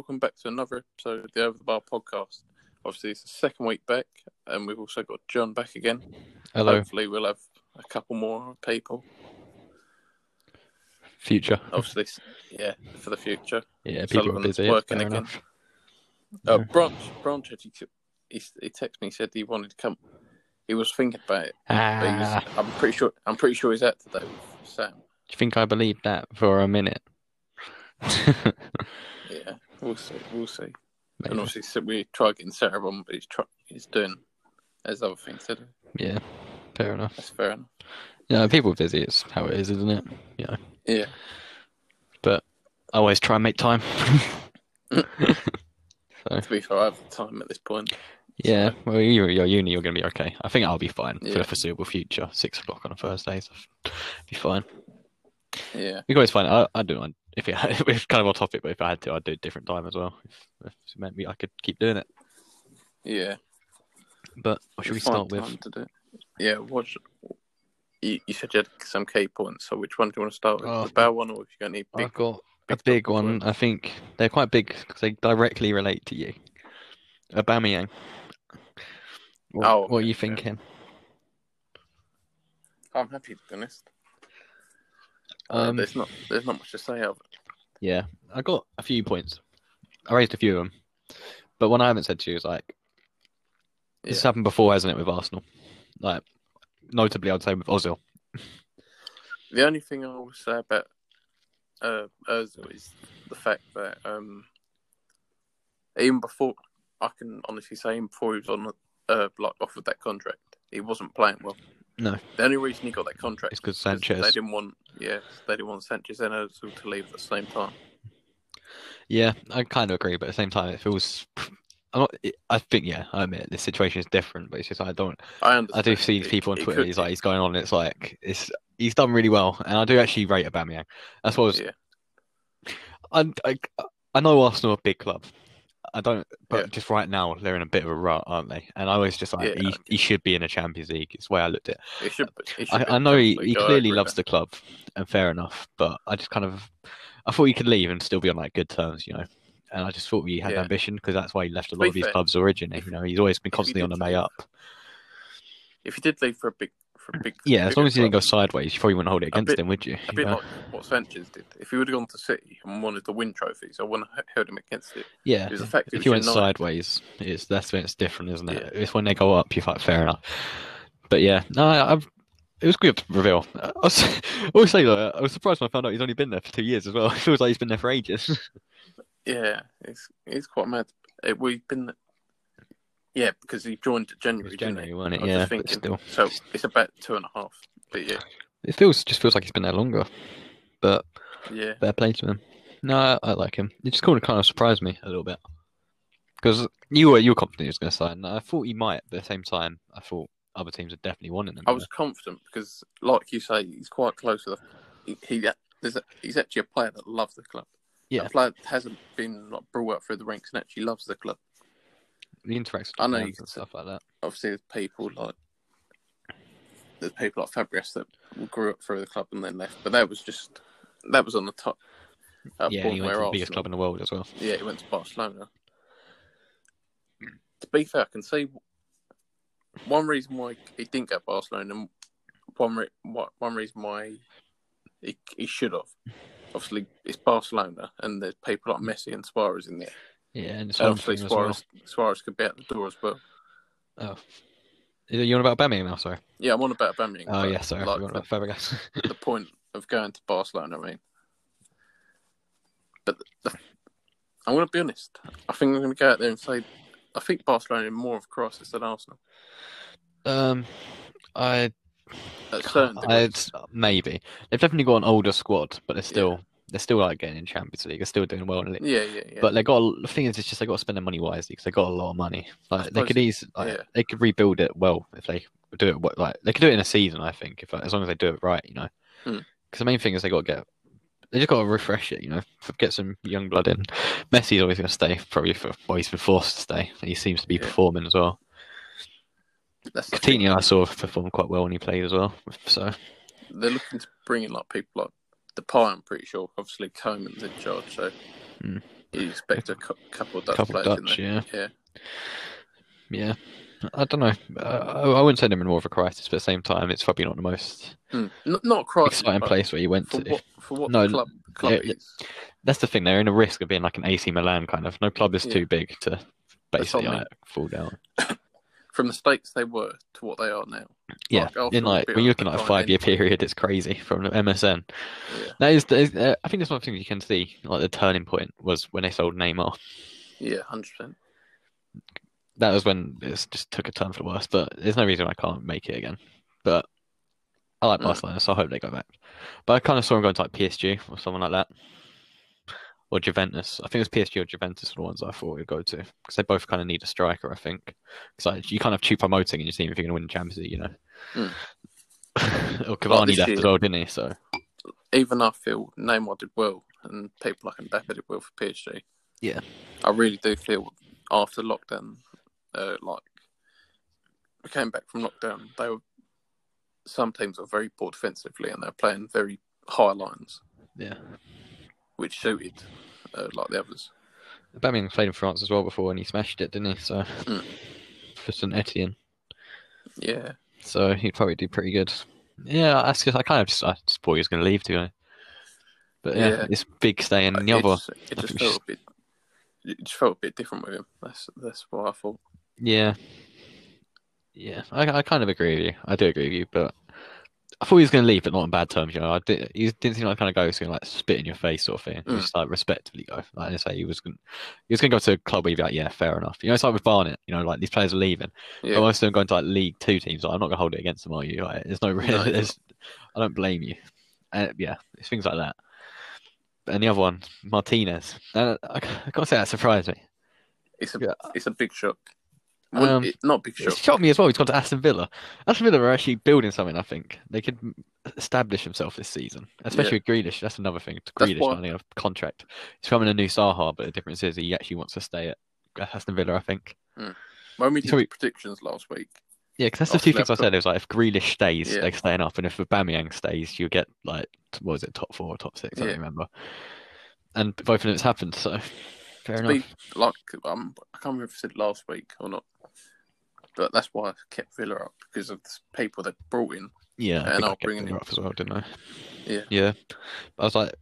welcome back to another episode of the Over the Bar podcast. Obviously, it's the second week back, and we've also got John back again. Hello, Hopefully, we'll have a couple more people. future. Obviously, yeah, for the future. Yeah, people are Sullivan's busy. working again. enough. Uh. Branch, Branch, he, he, he texted me, said he wanted to come. He was thinking about it. But he was, Ah, I'm pretty sure. I'm pretty sure he's out today with Sam. do you think I believed that for a minute? We'll see. We'll see. And obviously, we try getting Sarah on, but he's try, he's doing as other things to do. Yeah, fair enough. That's fair enough. Yeah, people are busy. It's how it is, isn't it? Yeah, Yeah. but I always try and make time. so To be fair, I have time at this point. yeah, well, you, your uni, you're gonna be okay. I think I'll be fine for Yeah. the foreseeable future. Six o'clock on a Thursday, so be fine. Yeah. You can always find. I, I don't mind if it it's kind of on topic, but if I had to, I'd do a different time as well. If, if it meant me, I could keep doing it. Yeah. But what should we start with? Yeah. What? You, you said you had some key points. So which one do you want to start with? Oh. the bow one, or if you got any big? I've got a big big one. on- I think they're quite big because they directly relate to you. Aubameyang. What, Oh, what are you yeah. thinking? I'm happy to be honest. Um, there's not there's not much to say of it. yeah, I got a few points. I raised a few of them, but one I haven't said to you is like this Yeah. happened before, hasn't it, with Arsenal? Like, notably, I'd say with Ozil. The only thing I will say about uh, Ozil is the fact that um, even before I can honestly say, even before he was on uh, like offered that contract, he wasn't playing well. No, The only reason he got that contract is because Sanchez. They didn't want, yeah, they didn't want Sanchez and Ozil to leave at the same time. Yeah, I kind of agree, but at the same time, it feels. I'm not, I think, yeah, I admit this situation is different, but it's just I don't. I I do see It- people on it Twitter. could- He's like, he's going on. It's like, it's he's done really well, and I do actually rate Aubameyang. That's what I was. yeah, I, I, I know Arsenal are a big club. I don't, but Yeah. just right now they're in a bit of a rut, aren't they? And I was just like, Yeah, he, he should be in a Champions League. It's the way I looked at it. it should. It should I, I know he, he clearly loves the club, and fair enough. But I just kind of, I thought he could leave and still be on like good terms, you know. And I just thought he had ambition because that's why he left a lot of his fair, clubs originally. You know, he's always been constantly on the way up. If he did leave for a big, for a big, Yeah, as long as you didn't go sideways, you probably wouldn't hold it against bit- him, would you? a bit know? like what Sanchez did. If he would have gone to City and wanted to win trophies, I wouldn't have held him against it. Yeah, It was he if you went sideways, it's that's when it's different, isn't it? Yeah. It's when they go up, you're like, fair enough. But yeah, no, I, I've, it was good to reveal. I was, I always say that I was surprised when I found out he's only been there for two years as well. It feels like he's been there for ages. Yeah, it's it's quite mad. It, we've been, yeah, because he joined January. It's didn't January, wasn't it? I was Yeah, just thinking. still, So it's about two and a half. But yeah, it feels just feels like he's been there longer. But yeah, fair play to him. No, I, I like him. It just kind of kind of surprised me a little bit because you were you were confident he was going to sign. I thought he might, but at the same time, I thought other teams are definitely wanting him. I was confident because, like you say, he's quite close to the. He, he there's a, he's actually a player that loves the club. Yeah. a player that hasn't been like brought up through the ranks and actually loves the club. The interacts I know you can and stuff like that. Obviously, there's people like there's people like Fabregas that grew up through the club and then left, but that was just that was on the top. A Yeah, he went to the biggest club in the world as well. Yeah, he went to Barcelona. To be fair, I can see one reason why he didn't go to Barcelona, and one re- one reason why he he should have. Obviously, it's Barcelona, and there's people like Messi and Suarez in there. Yeah, and it's obviously, as well. Suarez Suarez could be out the door as well. Oh, you on about Aubameyang now? Sorry. Yeah, I'm on about Aubameyang. Oh yeah, sorry. Like the, about Fabregas? the point of going to Barcelona, I mean. But the, I'm going to be honest. I think I'm going to go out there and say, I think Barcelona in more of a crisis than Arsenal. um, I, At certain I'd maybe they've definitely got an older squad, but they're still they're still like getting in Champions League. They're still doing well in the league. Yeah, yeah, yeah. But they got a- the thing is, it's just they got to spend their money wisely because they got a lot of money. Like they could easily, like, yeah. they could rebuild it well if they do it. wa- Like they could do it in a season, I think, if as long as they do it right, you know. Hmm. Because the main thing is they got to get, they just got to refresh it, you know, get some young blood in. Messi's always going to stay, probably for well, he's been forced to stay. He seems to be Yeah. performing as well. That's. Coutinho, I saw perform quite well when he played as well. So They're looking to bring in like people like Depay, I'm pretty sure. Obviously, Koeman's in charge, so Hmm. You expect a cou- couple of Dutch couple players in there. yeah, Yeah. yeah. I don't know. Uh, I, wouldn't say they're in more of a crisis, but at the same time, it's probably not the most. N- not a crisis, exciting place where you went for to. what for what No, club club. That's the thing. They're in a risk of being like an AC Milan kind of. No club is Yeah. too big to basically like, fall down. From the stakes they were to what they are now. Yeah, Like, in like when you're looking at a five year period, it's crazy from the MSN. Yeah, That is, that is uh, I think that's one thing you can see. Like the turning point was when they sold Neymar. yeah, hundred percent. That was when it just took a turn for the worse. But there's no reason I can't make it again. But I like Mm. Barcelona, so I hope they go back. But I kind of saw them going to like PSG or someone like that, or Juventus. I think it was PSG or Juventus were the ones I thought we'd go to because they both kind of need a striker. I think because like, you kind of cheap promoting and you see if you're going to win the Champions League, you know. Mm. or Cavani left year- as well, didn't he? So Even I feel Neymar did well, and people like Mbappe did well for PSG. Yeah. I really do feel after lockdown, uh, like we came back from lockdown, they were some teams are very poor defensively, and they're playing very high lines, yeah. Which suited uh, like the others. Aubameyang played in France as well before and he smashed it, didn't he? So Mm. for St Etienne. Yeah, So he'd probably do pretty good. Yeah, I, just, I kind of just, I just thought he was going to leave, to. But yeah, Yeah. it's big stay in But the it other. just, it just felt a bit. It just felt a bit different with him. That's that's what I thought. Yeah, yeah, I, I kind of agree with you. I do agree with you, but I thought he was going to leave, but not on bad terms. You know, I did, he didn't seem like the kind of guy who's going to like spit in your face sort of thing. Mm. just like respectively go. Like I say, he was going, he was going to go to a club where you'd be like, yeah, fair enough. You know, it's like with Barnett. You know, like these players are leaving. Yeah, But most of them going to like League Two teams. Like, I'm not going to hold it against them, are you? Like, there's no, No, there's, I don't blame you. And yeah, it's things like that. And the other one, Martinez. Uh, I, I gotta say that surprised me. it's a yeah. it's a big shock. Well, Um, it, not big It shock. shocked me as well. He's gone to Aston Villa. Aston Villa are actually building something. I think they could establish himself this season, especially with Grealish. That's another thing. Grealish why- signing a contract. He's coming a new Zaha, but the difference is he actually wants to stay at Aston Villa. I think. When we did Sorry. predictions last week, Yeah, because that's the two things I said. It was like if Grealish stays, Yeah. they're staying up, and if Aubameyang stays, you get like what was it, top four or top six? I don't remember. And both of them it's happened. So fair to enough. like um, I can't remember if I said last week or not, but that's why I kept Villa up because of the people they brought in. Yeah, and I I'll bring Villa in. up as well, didn't I? Yeah. Yeah. I was like,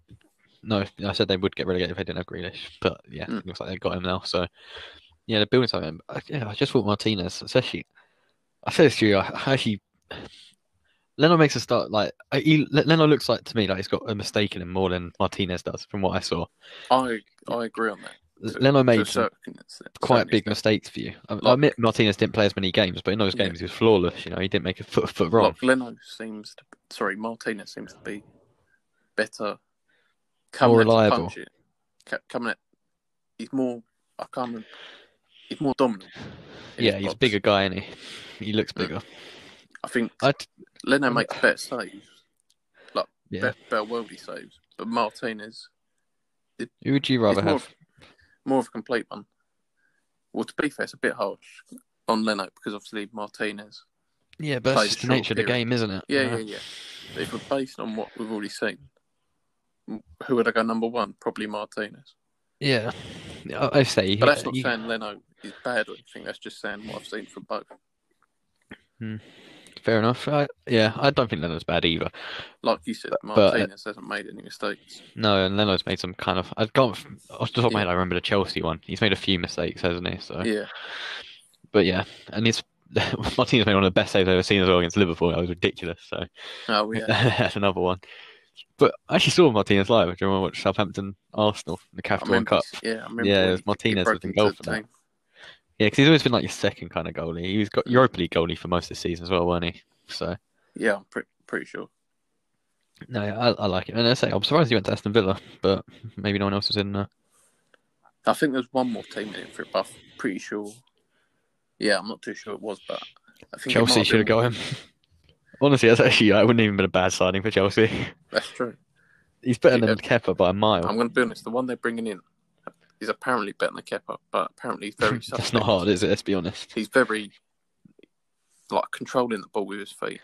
no, I said they would get relegated if they didn't have Grealish, but yeah, Mm. it looks like they got him now. So yeah, they're building something. I- Yeah, I just thought Martinez, especially. I said this to you. I I actually. Leno makes a start like he, Leno looks like to me like he's got a mistake in him more than Martinez does from what I saw. I I agree on that. Leno made certain quite big extent. mistakes for you. I, I admit Martinez didn't play as many games, but in those Yeah. games he was flawless. You know, he didn't make a foot foot wrong. Like Leno seems to, sorry, Martinez seems to be better, coming More reliable. it. Coming at, he's more. I can't. Remember, he's more dominant. yeah, he's a bigger guy, and he he looks Mm. bigger. I think I Leno makes better saves, yeah. better, better worldy saves, but Martinez Who would you rather have? of, more of a complete one. Well, to be fair, it's a bit harsh on Leno because obviously Martinez. Yeah, but that's just the nature of the period. game, isn't it? Yeah, know? yeah, yeah. If we're based on what we've already seen, who would I go number one? Probably Martinez. Yeah, Yeah, I say. But that's not you- saying Leno is bad or anything. That's just saying what I've seen from both. Hmm. Fair enough. I, yeah, I don't think Leno's bad either. Like you said, But- but- uh, Martinez hasn't made any mistakes. No, and Leno's made some kind of. I've got off the top of my Yeah. head. I remember the Chelsea one. He's made a few mistakes, hasn't he? So, Yeah, but yeah, and he's Martinez made one of the best saves I've ever seen as well against Liverpool. That was ridiculous. So oh yeah, that's another one. But I actually saw Martinez live. Do you remember watch Southampton Arsenal in the Capital One. Cup? Yeah, I remember. Yeah, it was Martinez he broke was in goal for that. Yeah, because he's always been like your second kind of goalie. He was got. Europa League goalie for most of the season as well, weren't he? So Yeah, I'm pretty pretty sure. no, I, I like it. And I say I'm surprised he went to Aston Villa, but maybe no one else was in there. I think there's one more team in it for it, but I'm pretty sure. Yeah, I'm not too sure it was, but I think Chelsea should have got him. Honestly, that's actually I wouldn't even been a bad signing for Chelsea. That's true. He's better Yeah. than Kepa by a mile. I'm going to be honest. The one they're bringing in is apparently better than Kepa, but apparently he's very. That's not hard, is it? Let's be honest. He's very like controlling the ball with his feet.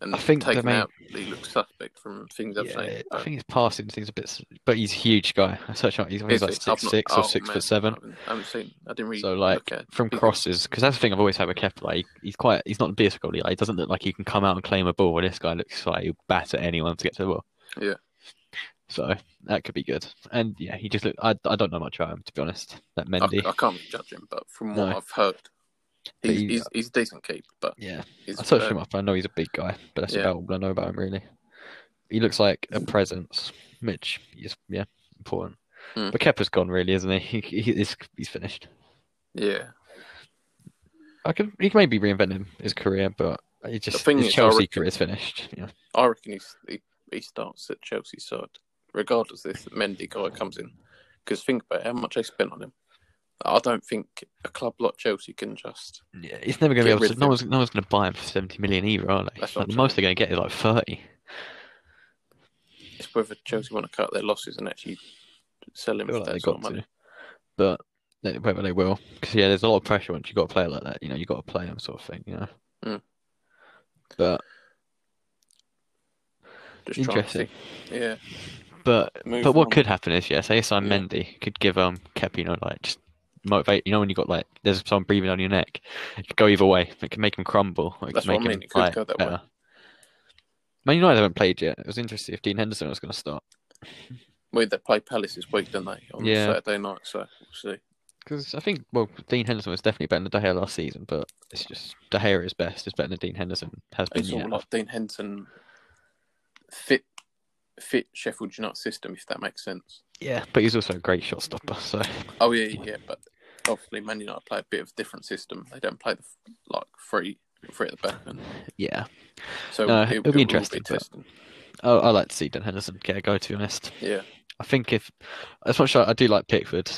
and I think taken main- out, he looks suspect from things I've Yeah, seen. I think his passing thing's a bit, but he's a huge guy. I searched out, he's, he's like six not- six or oh, six man, foot seven. I haven't, I haven't seen. I didn't really. So like from crosses, because that's the thing I've always had with Kepa. Like he's quite, he's not biggest goalie. Like, he doesn't look like he can come out and claim a ball. Where this guy looks like he'll batter anyone to get to the ball. Yeah. So that could be good. And yeah, he just look. I, I don't know much about him to be honest. That I, Mendy. I can't judge him, but from what No. I've heard, But he's, he- he's, he's a decent keep. But yeah, he's, I uh, him up. I know he's a big guy, but that's Yeah. about all I know about him really. He looks like a presence, which is yeah important. Hmm. But Kepa's gone really, isn't he? he, he he's, he's finished. Yeah, I could he can maybe reinvent him, his career, but he just thing his is, I Chelsea reckon- career is finished. Yeah. I reckon he's, he he starts at Chelsea's side, regardless if Mendy guy comes in. Because think about how much they spent on him. I don't think a club like Chelsea can just. Yeah, he's never going to be able to. No one's, no one's going to buy him for seventy million either, are they? Like, the most they're going to get is like thirty. It's whether Chelsea want to cut their losses and actually sell him for like they that sort got of money. to, but they- whether they will, because yeah, there's a lot of pressure once you've got to play like that. You know, you've got to play them sort of thing. You know. Mm. But Just interesting. Yeah, But Move but what on. could happen is, yeah, say Simon Yeah. Mendy could give um Kep, you know, like just motivate. You know, when you got like there's someone breathing on your neck, it could go either way. It can make him crumble. It That's could what make I him mean, it could like, go that way. Man United haven't played yet. It was interesting if Dean Henderson was going to start well, they play Palace this week, don't they? On Yeah. Saturday night, so we'll see. because I think well Dean Henderson was definitely better than De Gea last season, but it's just De Gea is best. It's better than Dean Henderson has been. It's all like Dean Henson fit fit Sheffield United system, if that makes sense. Yeah, but he's also a great shot stopper. So Oh yeah, yeah, but obviously Man United play a bit of a different system. They don't play the like free free at the back, and yeah, so No, it, it'll it be will interesting, but- testing. I, I like to see Dean Henderson get a go. To be honest. Yeah, I think if as much as I do like Pickford,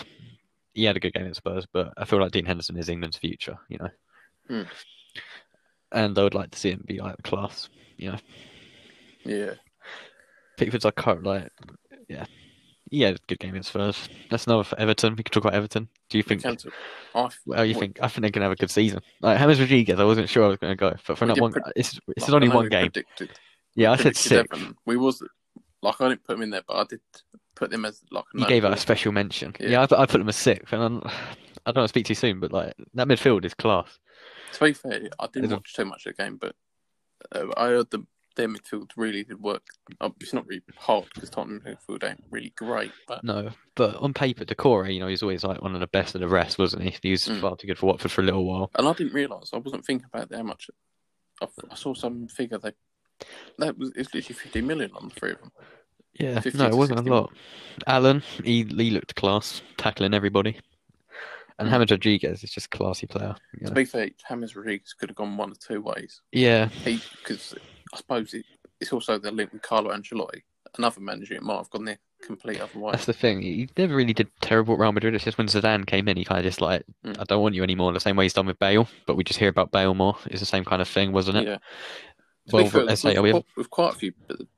he had a good game at Spurs, but I feel like Dean Henderson is England's future, you know. Hmm. And I would like to see him be like class, you know. yeah. Pickford's like current like yeah. A good game against Spurs. That's another for Everton. We could talk about Everton. Do you think Cancel. You think I think they're gonna have a good season. Like James Rodriguez, I wasn't sure I was gonna go, but for that one pred- it's like, only one game. Predicted, Yeah, I said six. Everton. We was like I didn't put them in there, but I did put them as like. You gave out a special mention. Yeah, Yeah. I, put- I put them as sixth, and I'm, I don't want to speak too soon, but like that midfield is class. To be fair, I didn't There's a- watch too much of the game, but uh, I heard the their midfield really did work. Uh, it's not really hard because Tottenham midfield ain't really great, but No, but on paper, Doucouré, you know, he's always like one of the best of the rest, wasn't he? He was Mm. far too good for Watford for a little while. and I didn't realise I wasn't thinking about that much. I, I saw some figure they that was it's literally fifty million on the three of them. Yeah, no, it wasn't a lot. Allan, he, he looked class, tackling everybody. And Mm. James Rodriguez is just a classy player. you To be fair, James Rodriguez could have gone one of two ways. Yeah, because I suppose it, it's also the link with Carlo Ancelotti, another manager. It might have gone the complete other way. that's the thing. He never really did terrible at Real Madrid. It's just when Zidane came in, he kind of just like, Mm. I don't want you anymore. The same way he's done with Bale, but we just hear about Bale more. It's the same kind of thing, wasn't it? Yeah. To Well, fair, with, say, we have, with, with quite a few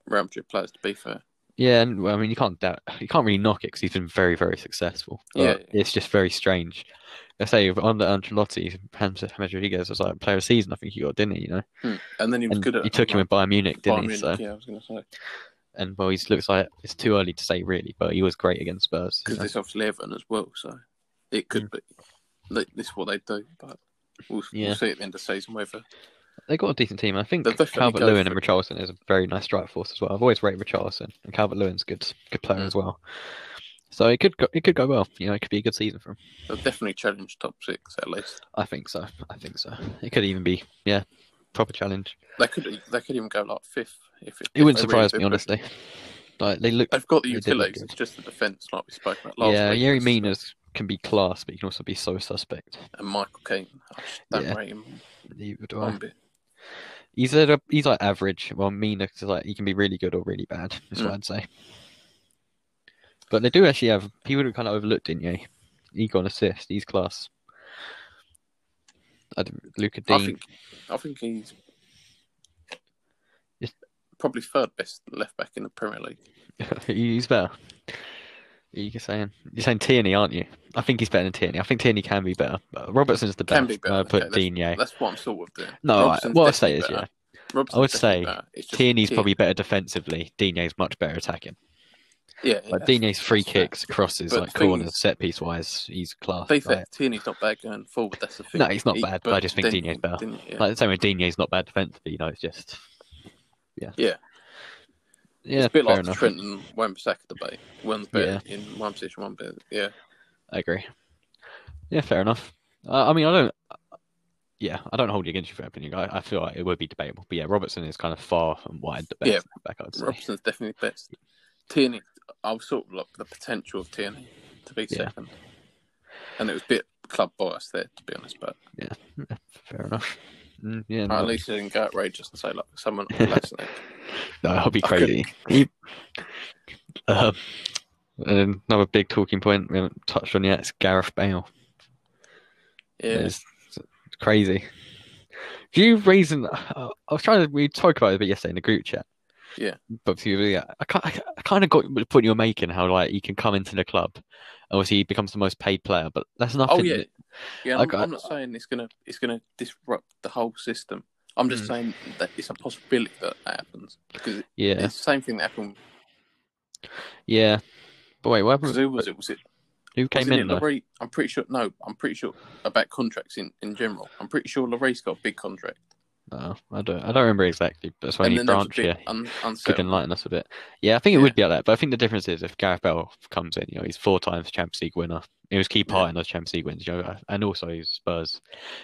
Real Madrid players, to be fair. Yeah, and well, I mean, you can't doubt, you can't really knock it because he's been very, very successful. Yeah. it's just very strange. I say under Ancelotti, James Rodriguez was like player of the season. I think he got, didn't he? You know, Hmm. And then he was and good at he took him with Bayern Munich, didn't Bayern he? Munich, So, Yeah, I was going to say and well, he looks like it's too early to say really, but he was great against Spurs. because there's obviously Everton as well, so it could be. This is what they do, but we'll, Yeah. we'll see at the end of the season whether. They got a decent team. I think Calvert Lewin and. Richarlison is a very nice strike force as well. I've always rated Richarlison, and Calvert Lewin's good, good player Mm. as well. So it could go, it could go well. You know, it could be a good season for him. They'll definitely challenge top six at least. I think so. I think so. It could even be yeah, proper challenge. They could they could even go like fifth if it. It wouldn't if really surprise me, do. honestly. Like they look, They've got the They did look utilities. It's just the defence, like we spoke about last yeah. week. Yerry Mina's can be class, but he can also be so suspect. and Michael. I just don't Yeah. rate him Neither do I. He's a, he's like average. Well, Mina is like he can be really good or really bad. Is what Mm. I'd say. But they do actually have people who kind of overlooked, didn't you? He got an assist. He's class. I Luca I think I think he's probably third best left back in the Premier League. he's better. You're saying you're saying Tierney, aren't you? I think he's better than Tierney. I think Tierney can be better. But Robertson's the best. Can be better. I put okay, Dean, yeah. that's, what I'm sort of doing. No, Robertson's what I say is, better. Robertson's I would say better. It's just Tierney's Tierney- probably better defensively. Digne's much better attacking. Yeah. Like yeah, Digne's free kicks, crosses, But like corners, set piece wise, he's class. Be fair, Tierney's not bad going forward. That's the thing. No, he's not He- bad, but I just think Digne's better. yeah. like the same with Digne's not bad defensively. You know, it's just yeah, Yeah. yeah. it's a bit fair like enough. Trent and Wan-Bissaka debate. One's better in one position, one better. Yeah. I agree. Yeah, fair enough. Uh, I mean, I don't. Yeah, I don't hold you against your fair opinion. I, I feel like it would be debatable, but yeah, Robertson is kind of far and wide the best Yeah. back. I'd say. Robertson's definitely best. Tierney, I was sort of like the potential of Tierney to be Yeah. second. And it was a bit club bias there, to be honest, but yeah, Fair enough. Mm, yeah, at least I didn't go outrageous and say like someone Lassinick. no, that'll be crazy. He- um, another big talking point we haven't touched on yet is Gareth Bale. Yeah. It's, it's crazy. Do you reason? Uh, I was trying to. We talked about it a bit yesterday in the group chat. Yeah. But yeah, I, ki- I kind of got the point you were making how like he can come into the club, obviously he becomes the most paid player, but that's nothing. Oh yeah, yeah. I'm, I- I'm not saying it's gonna it's gonna disrupt the whole system. I'm just Mm. saying that it's a possibility that that happens because yeah, it's the same thing that happened. yeah. But wait, what happened? who was it? Was it? Who came in? Larry? I'm pretty sure. No, I'm pretty sure about contracts in, in general. I'm pretty sure Larry's got a big contract. Oh, I don't. I don't remember exactly, but it's when and he then there was a branched. bit un, could enlighten us a bit. Yeah, I think it Yeah. would be like that. But I think the difference is if Gareth Bale comes in, you know, he's four times Champions League winner. He was key part Yeah. in those Champions League wins, you know, and also he's Spurs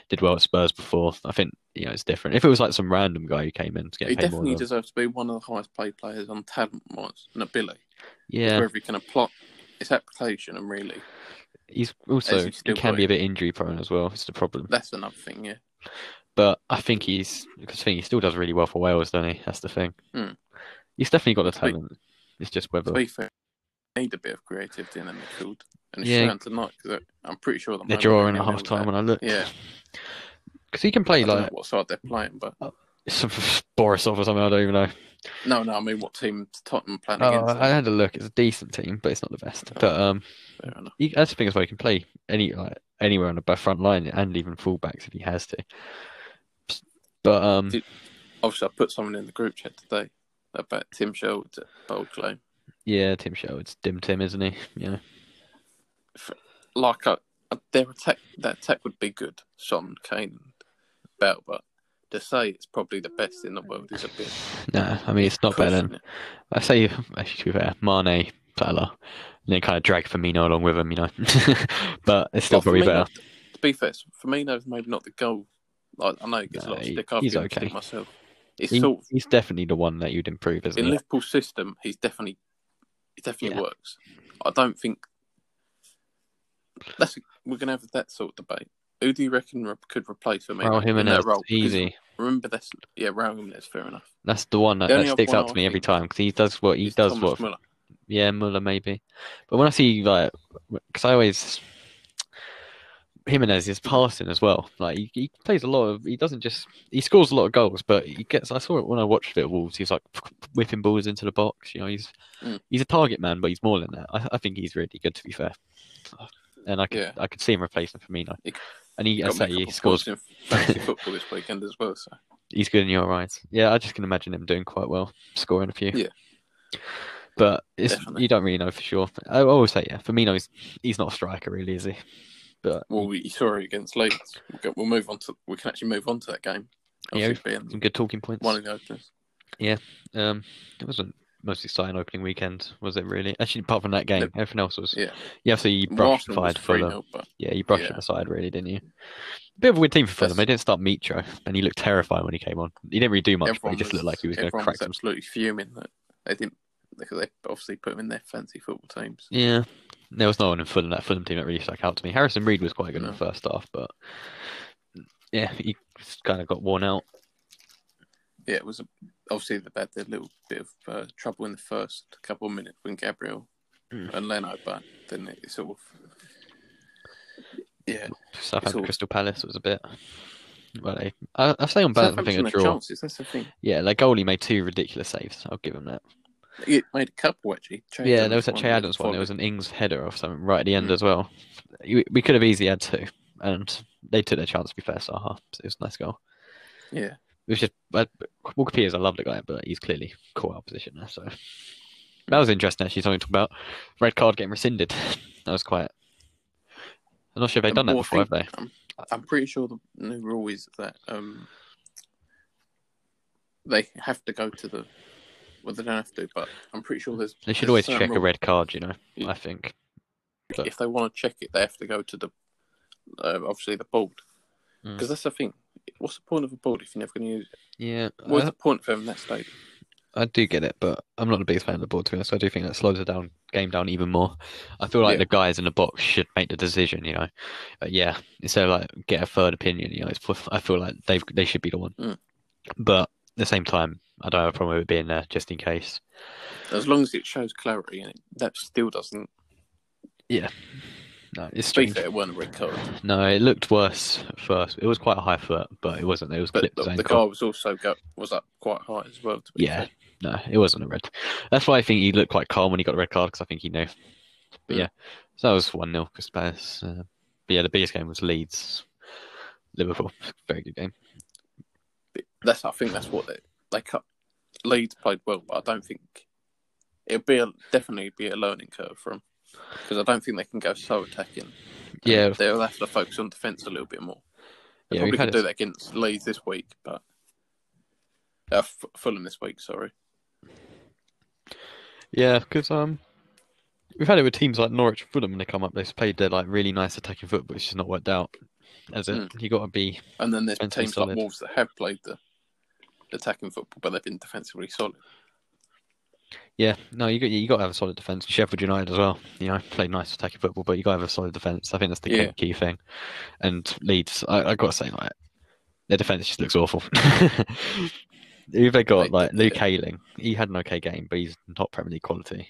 did well at Spurs before. I think you know it's different. If it was like some random guy who came in to get He paid more, definitely deserves to be one of the highest paid players on talent wise and ability. yeah, Whether he can apply his application and really he's also he can be a bit injury prone as well. It's the problem. that's another thing. Yeah, But I think he's because I think he still does really well for Wales, doesn't he? That's the thing. Hmm. He's definitely got the talent. It's just to whether be fair, need a bit of creativity in the midfield, and it's Yeah. shown tonight because I'm pretty sure the they're drawing at half time when I look. Yeah, because he can I play don't know like what side they're playing, but some Borisov or something. I don't even know. no, no, I mean what team Tottenham playing Oh, against? I had a look. It's a decent team, but it's not the best. Oh. But um, he, that's the thing as well. He can play any like anywhere on the front line and even fullbacks if he has to. But um, Did- Obviously, I put someone in the group chat today about Tim Sherwood's bold claim. yeah, Tim Sherwood's dim Tim, isn't he? Yeah, Like, I, I- their attack, that attack would be good, Son, Kane, Bale, but to say it's probably the best in the world is a bit. nah. I mean, it's not better than it. I say. Actually, to be fair, Mane, Salah, and then kind of drag Firmino along with him, you know. but it's still Well, probably Firmino- better. To be fair, Firmino's maybe not the goal. Like, I know he gets a lot of No, stick. I've he's okay. myself. It's He- sort of he's definitely the one that you'd improve, isn't in he? Liverpool's system. He's definitely, it definitely Yeah. works. I don't think that's we're gonna have that sort of debate. Who do you reckon re- could replace Firmino Raul in Jimenez, role? Easy. Remember that's yeah, Raul Jimenez. Fair enough. That's the one that, The that sticks out to I me every time because he does what he does. Thomas What Muller. Yeah, Muller maybe. But when I see like, because I always Jimenez is passing as well. Like he, he plays a lot of. He doesn't just he scores a lot of goals, but he gets. I saw it when I watched it at Wolves. He's like whipping balls into the box. You know, he's Mm. he's a target man, but he's more than that. I, I think he's really good to be fair. And I could Yeah. I could see him replacing Firmino. He And he, I Got me a say he scores. fantasy football this weekend as well. So He's good in your eyes. Yeah, I just can imagine him doing quite well, scoring a few. Yeah. But it's you don't really know for sure. I always say yeah. Firmino's he's not a striker really, is he? But well, we saw it against Leeds. We'll, go, we'll move on to. We can actually move on to that game. Yeah, some good talking points. one of the openers. Um, it wasn't most exciting opening weekend, was it really? Actually, apart from that game, No. everything else was. Yeah. Yeah, so you brushed was aside Fulham. but Yeah, you brushed Yeah. him aside, really, didn't you? Bit of a weird team for Fulham. They didn't start Mitro, and he looked terrifying when he came on. He didn't really do much, but everyone he just looked like he was going to crack was some. absolutely fuming that they didn't because they obviously put him in their fancy football teams. Yeah, there was no one in Fulham that Fulham team that really stuck out to me. Harrison Reed was quite good in the first half, but yeah, he kind of got worn out. Yeah, it was a, obviously they had their little bit of uh, trouble in the first couple of minutes when Gabriel Mm. and Leno, but then it sort of yeah. Southampton all- Crystal Palace was a bit. Well, I, I say on balance, I think a draw. chances. That's the thing. Yeah, their goalie made two ridiculous saves. I'll give him that. It made a couple actually. Che yeah, Adams there was that one Che Adams one. There was an Ings header or something right at the end Mm. as well. We, could have easily had two, and they took their chance. To be fair, Zaha. So it was a nice goal. Yeah, it was just I, Walker Peters. I love the guy, but he's clearly caught out position there. So that was interesting. Actually, something to talk about. Red card getting rescinded. That was quite. I'm not sure if they've done that Well, before, have they? I'm, I'm pretty sure the new rule is that um, they have to go to the. Well, they don't have to, but I'm pretty sure there's. They should there's always check a red card. You know, Yeah. I think. but- If they want to check it, they have to go to the. Uh, obviously, the board. Mm. Because that's the thing. What's the point of a board if you're never going to use it? Yeah, What's I, the point of having that stadium? I do get it, but I'm not the biggest fan of the board. To be honest, I do think that slows the down game down even more. I feel like Yeah. the guys in the box should make the decision. You know, but yeah, instead of like get a third opinion, you know, it's, I feel like they they should be the one. Mm. But the same time, I don't have a problem with it being there just in case. As long as it shows clarity, and that still doesn't. Yeah. No, it's strange. fair, it wasn't a red card. No, it looked worse at first. It was quite a high foot, but it wasn't. It was But clipped. the, the car was also go, was up quite high as well. To be Yeah, fair. no, it wasn't a red. That's why I think he looked quite calm when he got the red card because I think he knew. But Mm. yeah, so that was one 0 Crystal Palace. Uh, but yeah, the biggest game was Leeds, Liverpool. Very good game. That's I think that's what they they cut. Leeds played well, but I don't think it'll be a, definitely be a learning curve for them because I don't think they can go so attacking. Yeah, they'll have to focus on defence a little bit more. They Yeah, probably could do that against Leeds this week, but uh, F- Fulham this week. Sorry, yeah, because um, we've had it with teams like Norwich, Fulham when they come up. They've played their like really nice attacking football, which has not worked out. As it, Mm. you got to be and then there's teams solid. like Wolves that have played the attacking football, but they've been defensively solid. Yeah, no, you got you got to have a solid defense. Sheffield United as well. You know, played nice attacking football, but you got to have a solid defense. I think that's the key, Yeah. key thing. And Leeds, I, I got to say, like their defense just looks awful. Who they got? Like Luke. Ayling. He had an okay game, but he's not Premier League quality.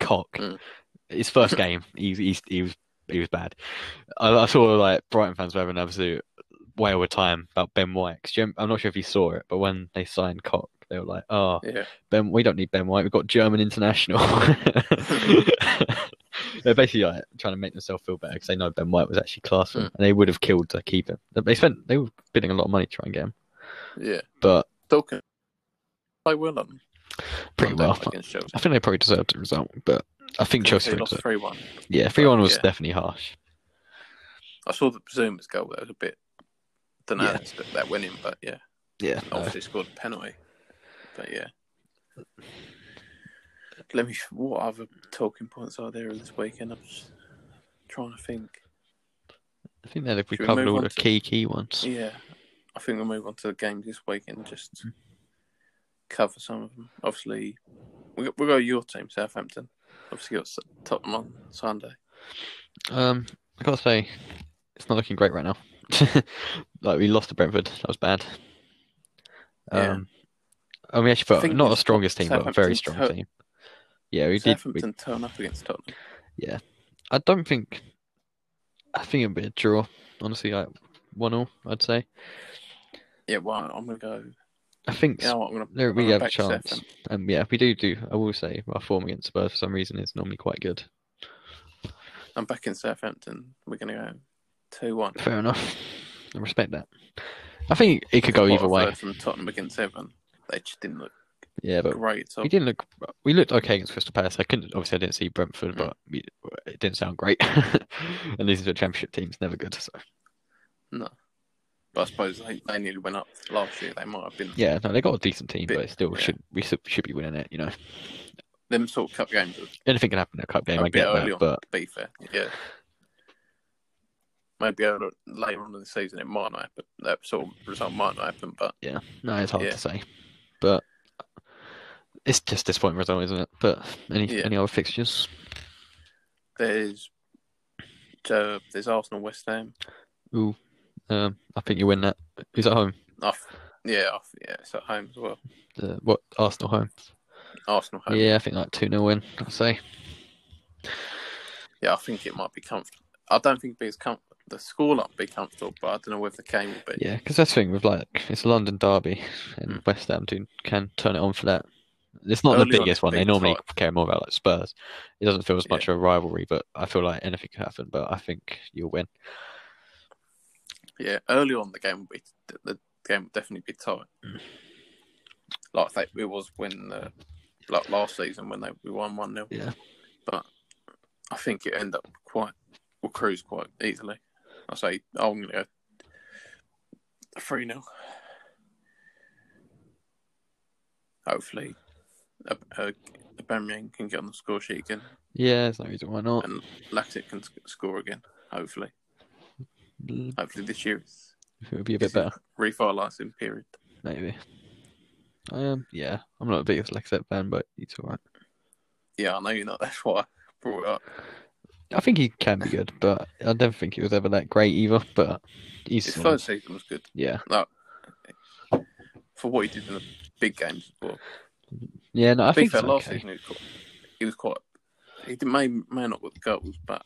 Koch. Mm. His first game, he, he he was he was bad. I, I saw like Brighton fans were having an absolute of a time about Ben White. Jim- I'm not sure if you saw it, but when they signed Koch, they were like, "Oh, Yeah, Ben, we don't need Ben White. We've got German international. They're basically like trying to make themselves feel better because they know Ben White was actually class, Mm. and they would have killed to keep him. They spent they were bidding a lot of money to try and get him, yeah. but Dawkins play well on pretty well. I think they probably deserved the result, but I think Chelsea. They lost three one. Yeah, three one was yeah. definitely harsh. I saw the Zouma's goal. That was a bit. Don't know Yeah. that went in, but yeah, Yeah, no. obviously scored a penalty. But yeah. Let me. What other talking points are there this weekend? I'm just trying to think. I think that if we Should covered all the to- key key ones. Yeah, I think we'll move on to the games this weekend. Just cover some of them. Obviously, we we go your team, Southampton. Obviously, got Tottenham on Sunday. Um, I gotta say, it's not looking great right now. like we lost to Brentford, that was bad. Yeah. Um, and we actually I put not the strongest team, but a very strong tur- team. Yeah, we did. We, Southampton turn up against Tottenham. Yeah, I don't think. I think it'd be a draw. Honestly, like one all, I'd say. Yeah, well, I'm gonna go. I think You know what? I'm gonna. there, we have a chance. Southampton. Um, yeah, if we do do. I will say our form against Spurs for some reason is normally quite good. I'm back in Southampton. We're gonna go two one. Fair enough. I respect that. I think it could go either way. From Tottenham against Everton, they just didn't look Yeah, but great. So We didn't look. We looked okay against Crystal Palace. I couldn't. Obviously, I didn't see Brentford, Mm. but we, it didn't sound great. and these are the Championship teams, never good. So no. But I suppose they, they nearly went up last year. They might have been yeah, no, they got a decent team, Bit- but still yeah. should we should, should be winning it. You know, them sort of cup games. Anything can happen in a cup game. A I get that, on. but be fair, yeah. Maybe later on in the season it might not happen. That sort of result might not happen. But yeah, no, it's hard Yeah. to say. But it's just disappointing result, isn't it? But any Yeah. any other fixtures? there's uh, there's Arsenal West Ham. Ooh, um, I think you win that. Who's at home? Off, yeah, off, yeah, it's at home as well. The, what Arsenal home? Arsenal home. Yeah, I think like two 0 win. I'd say. Yeah, I think it might be comfortable. I don't think it'd be as com- the score will be comfortable, but I don't know whether the game will be. Yeah, because that's the thing with like it's a London derby, and Mm. West Ham do, can turn it on for that. It's not Early the biggest it's one. They normally care more about like Spurs. It doesn't feel as Yeah. much of a rivalry, but I feel like anything could happen. But I think you'll win. Yeah, early on the game will be the, game would definitely be tight. Mm. Like it was when the like last season when they we won one 0 Yeah. But I think it end up quite will cruise quite easily. I say I'm gonna go three 0 Hopefully, uh, uh, Aubameyang can get on the score sheet again, Yeah, there's no reason why not. and Lacazette can score again. Hopefully, Mm, hopefully this year is It would be a bit better, revitalising period. maybe. Um, yeah, I'm not the biggest Lacazette fan, but he's alright. Yeah, I know you're not. That's why I brought it up. I think he can be good, but I don't think he was ever that great either. But he's His first season was good. yeah, No, for what he did in the big games. But yeah. No, I think fair, it's last okay. season he was quite. He was quite. He did, may may not with the goals, but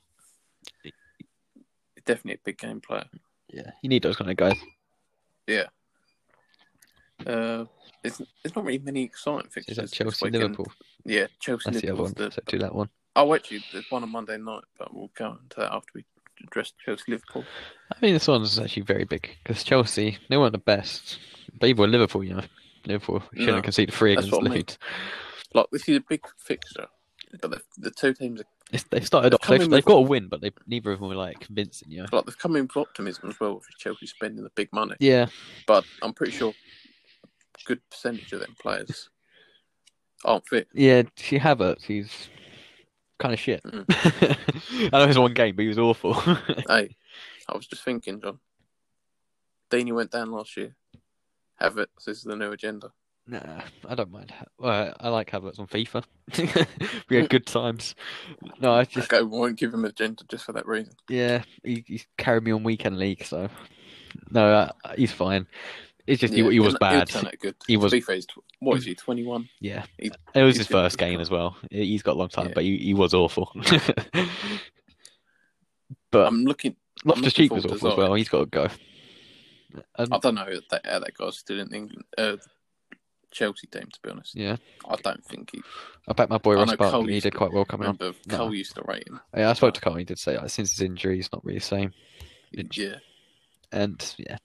definitely a big game player. Yeah, you need those kind of guys. Yeah. Uh, it's there's not really many exciting fixtures. Is that Chelsea. Liverpool? Yeah, Chelsea, That's the other one. the. So do that one. Oh, actually, there's one on Monday night, but we'll go into that after we address Chelsea, Liverpool. I mean, this one's actually very big because Chelsea they weren't the best, but even Liverpool, you know, Liverpool shouldn't No, concede three against what I mean. Leeds. Like this is a big fixture, but the, the two teams are It's, they've started off. They've, they've got a win, but they neither of them were like convincing. You know. like they've come in with optimism as well with Chelsea spending the big money. Yeah, But I'm pretty sure a good percentage of them players aren't fit. yeah. She Havertz, he's kind of shit. Mm. I know it's one game, but he was awful. hey, I was just thinking, John. Dini went down last year. Have it. This is the new agenda. Nah, I don't mind. Well, I like Havertz on FIFA. we had good times. No, I just Okay, won't give him agenda just for that reason. yeah, he, he's carried me on weekend league, so no, uh, he's fine. It's just Yeah, he, he was bad. Good. He To was- be fair, what is he? Twenty one. Yeah, He- it was his first game as well. He's got a long time, Yeah. but he, he was awful. but I'm looking. Loftus Cheek was awful as well. He's got to go. Um, I don't know how that, how that guy's still in England. Uh, Chelsea team, to be honest. yeah, I don't think he. I bet my boy Ross Barkley. He did quite well coming on. Remember, No. Cole used to rate him. Yeah, I spoke to Cole. He did say like, since his injury, he's not really the same. Yeah, And yeah,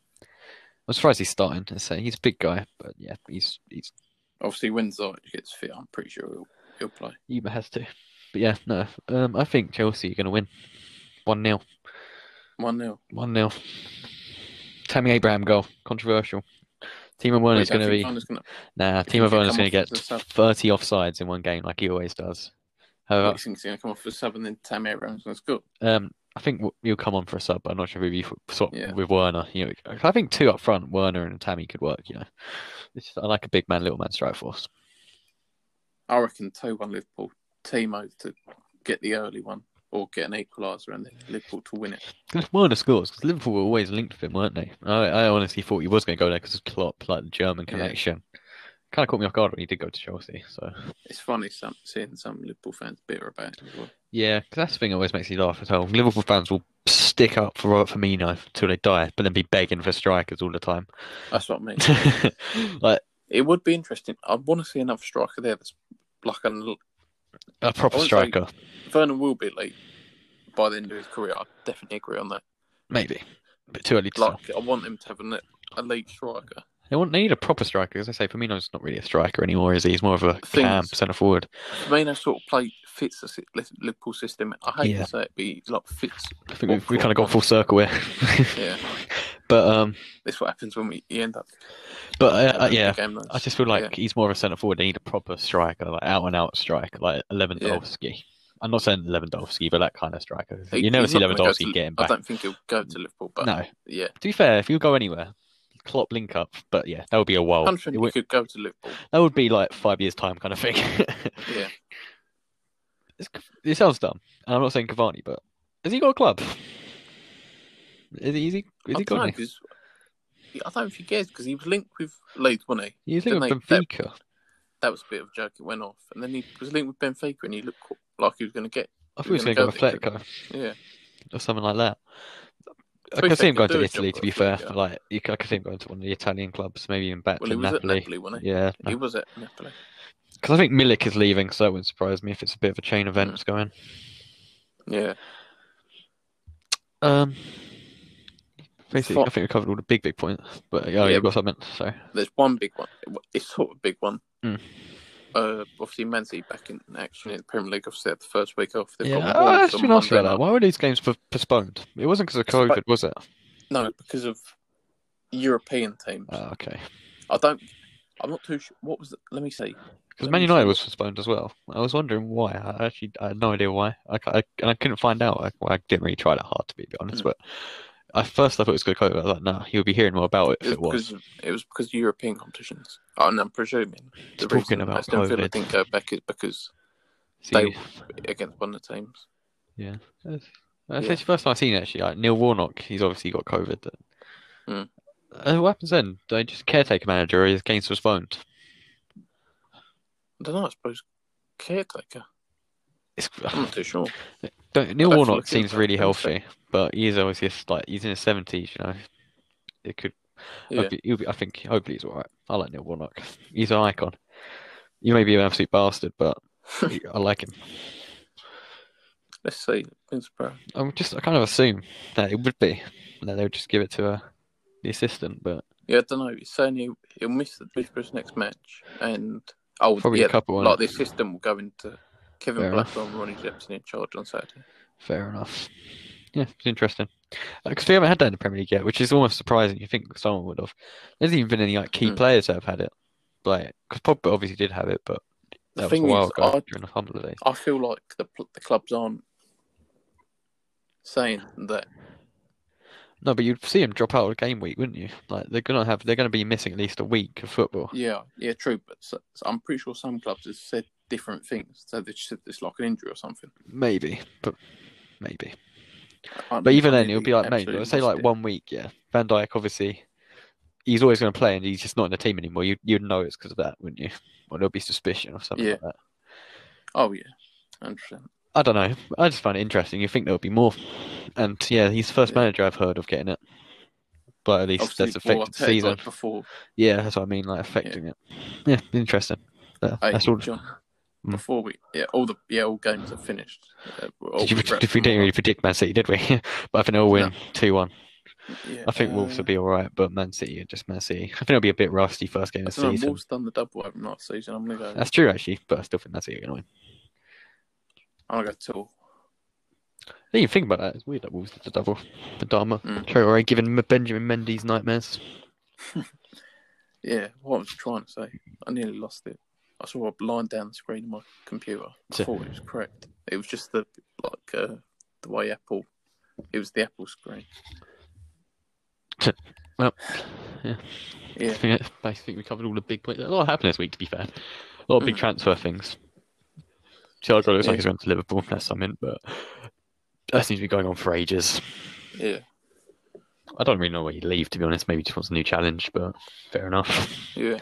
I'm surprised he's starting. I say he's a big guy, but yeah, he's he's obviously when gets fit, I'm pretty sure he'll he'll play. Yuma has to. But yeah, no. Um, I think Chelsea are going to win. One 0 One 0 One 0 Tammy Abraham goal. Controversial. Timo Werner's going to be. Gonna, Nah, Timo he'll Werner's going to get as a sub? 30 offsides in one game, like he always does. However, he's going to come off for sub and then Tammy Abraham's going to score. um, I think he'll come on for a sub. but I'm not sure if he'll be swap Yeah. with Werner. You know, I think two up front, Werner and Tammy could work. You know, it's just, I like a big man, little man strike force. I reckon 2 1 Liverpool. Timo to get the early one or get an equaliser and Liverpool to win it. Werner scores, because Liverpool were always linked with him, weren't they? I, I honestly thought he was going to go there because of Klopp, like the German Yeah. Kind of caught me off guard when he did go to Chelsea. So It's funny some, seeing some Liverpool fans bitter about it as well. yeah, 'cause that's the thing that always makes me laugh as well. Liverpool fans will stick up for Robert Firmino until they die, but then be begging for strikers all the time. That's what I mean. like it would be interesting. I want to see another striker there that's like a a proper I wouldn't say- striker, Werner will be elite by the end of his career. I definitely agree on that. maybe. A bit too early to tell. Like I want him to have an elite striker. They want they need a proper striker, as I say. Firmino's not really a striker anymore, is he? He's more of a Thing cam centre forward. Firmino sort of play fits the Liverpool system. I hate Yeah. to say it, but he like fits. I think we've, we've kind of gone full circle here. Yeah, but um, this what happens when we you end up. but uh, uh, yeah, I just feel like Yeah. he's more of a centre forward. They need a proper striker, like out and out striker, like Lewandowski. I'm not saying Lewandowski, but that kind of striker. He- you never see not gonna go Lewandowski to- getting I don't think he'll go to Liverpool, but No, yeah, to be fair, if you go anywhere, Klopp link up. But yeah, that would be a while. I'm sure It he would- could go to Liverpool. that would be like five years time kind of thing. Yeah, It's- it sounds dumb. And I'm not saying Cavani, but has he got a club? Is he? Is he, is I he don't got know I don't think he cares because he was linked with Leeds, wasn't he? He's thinking Didn't of they- that- Benfica. That was a bit of a joke. It went off, and then he was linked with Benfica, and he looked like he was going to get. I thought he was gonna go go to. Atletico Yeah, or something like that. I To be can see him going to Italy. To be fair, Atletico. like you I can see him going to one of the Italian clubs, maybe even back well, to he was Napoli. at Napoli, wasn't he? Yeah, He was at Napoli. because I think Milik is leaving, so it wouldn't surprise me if it's a bit of a chain of events going. Yeah, Um, basically, Fuck. I think we covered all the big, big points. But yeah, Yeah. you've got something. So There's one big one. It's sort of a big one. Mm. Uh, obviously, Man City back in action in the Premier League. Obviously, had the first week off. They've yeah, got I Wolves was on going you about that. Why were these games po- postponed? It wasn't because of COVID, was it? No, because of European teams. Oh, okay. I don't. I'm not too sure. What was? The, let me see. Because Man United see. was postponed as well. I was wondering why. I actually I had no idea why. I, I, and I couldn't find out. I, well, I didn't really try that hard to be honest. Mm. But at first I thought it was good COVID. I was like, no, he'll be hearing more about it if it was. because it was because of European competitions. Oh, and I'm presuming the Talking reason about Villa COVID. didn't go back is because See, they against one of the teams. yeah. That's, that's Yeah. the first time I've seen it actually. Like, Neil Warnock, he's obviously got COVID. Mm. Uh, what happens then? Do they just caretaker manager or is games postponed? I don't know. I suppose caretaker. It's, I'm not too sure. Don't, Neil to Warnock seems really healthy, but he is obviously just, like he's in his seventies. You know, it could. Yeah. He'll be, I think hopefully he's all right. I like Neil Warnock. He's an icon. You may be an absolute bastard, but I like him. Let's see. I'm just I kind of assume that it would be that they would just give it to uh, the assistant, but Yeah, I don't know. He's saying he'll, he'll miss the Middlesbrough's next match, and oh, yeah, Probably a couple, like the assistant will go into Kevin Fair. Blackwell and Ronnie Jepson in charge on Saturday. fair enough. Yeah, it's interesting because we haven't had that in the Premier League yet, which is almost surprising. You think someone would have. There's even been any like key Hmm. players that have had it, like because Pogba obviously did have it, but The that was a thing while is, ago I- during the. I feel like the the clubs aren't saying that. No, but you'd see them drop out of game week, wouldn't you? Like they're gonna have, they're gonna be missing at least a week of football. Yeah, yeah, true. But so, so I'm pretty sure some clubs have said different things. So they said it's like an injury or something. Maybe, but maybe. But even then, it'll be like, mate, let's say like one week, yeah. Van Dijk, obviously, he's always going to play, and he's just not in the team anymore. You you'd know it's because of that, wouldn't you? Or there'll be suspicion or something Yeah. like that. Oh yeah, hundred percent. I don't know. I just find it interesting. You think there would be more, and yeah, he's the first Yeah. manager I've heard of getting it. But at least Obviously, that's affected the season. like, before. Yeah, that's what I mean, like affecting it. Yeah, interesting. But Hey, that's all. John, Mm. before we, yeah, all the yeah, all games are finished. Uh, all you, we didn't really predict Man City, did we? but I think they'll win two one. Yeah, I think Wolves uh, will be all right, but Man City are just Man City. I think it'll be a bit rusty first game of the know. season. Wolves done the double over last season. I'm gonna go. That's true, actually, but I still think Man City are going to win. I'm gonna go two. I didn't think about that. It's weird that Wolves did the double. Adama. Mm. Traore giving Benjamin Mendy's nightmares. Yeah, what I was trying to say, I nearly lost it. I saw a line down the screen of my computer. I thought it was correct. It was just the like uh, the way Apple. It was the Apple screen. Well, yeah. Yeah, I think basically we covered all the big points. A lot happened this week, to be fair. A lot of big Mm. transfer things. Thiago looks Yeah. like he's going to Liverpool. That's something, but that seems to be going on for ages. yeah, I don't really know where he'd leave, to be honest. Maybe he just wants a new challenge, but fair enough. yeah.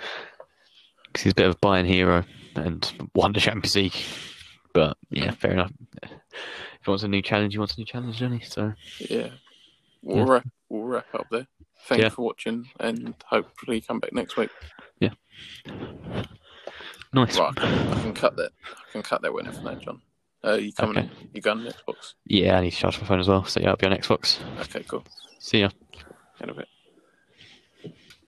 Because he's a bit of a Bayern hero and won the Champions League. But yeah, fair enough. If he wants a new challenge, he wants a new challenge, doesn't he? So Yeah. We'll Yeah. wrap we'll wrap up there. Thank Yeah. you for watching and hopefully come back next week. Yeah. Nice. Right, I can cut that. I can cut that winner whenever now, John. Uh, you coming Okay. in? You going on Xbox? Yeah, I need to charge my phone as well. So yeah, I'll be on Xbox. Okay, cool. See ya. In a bit.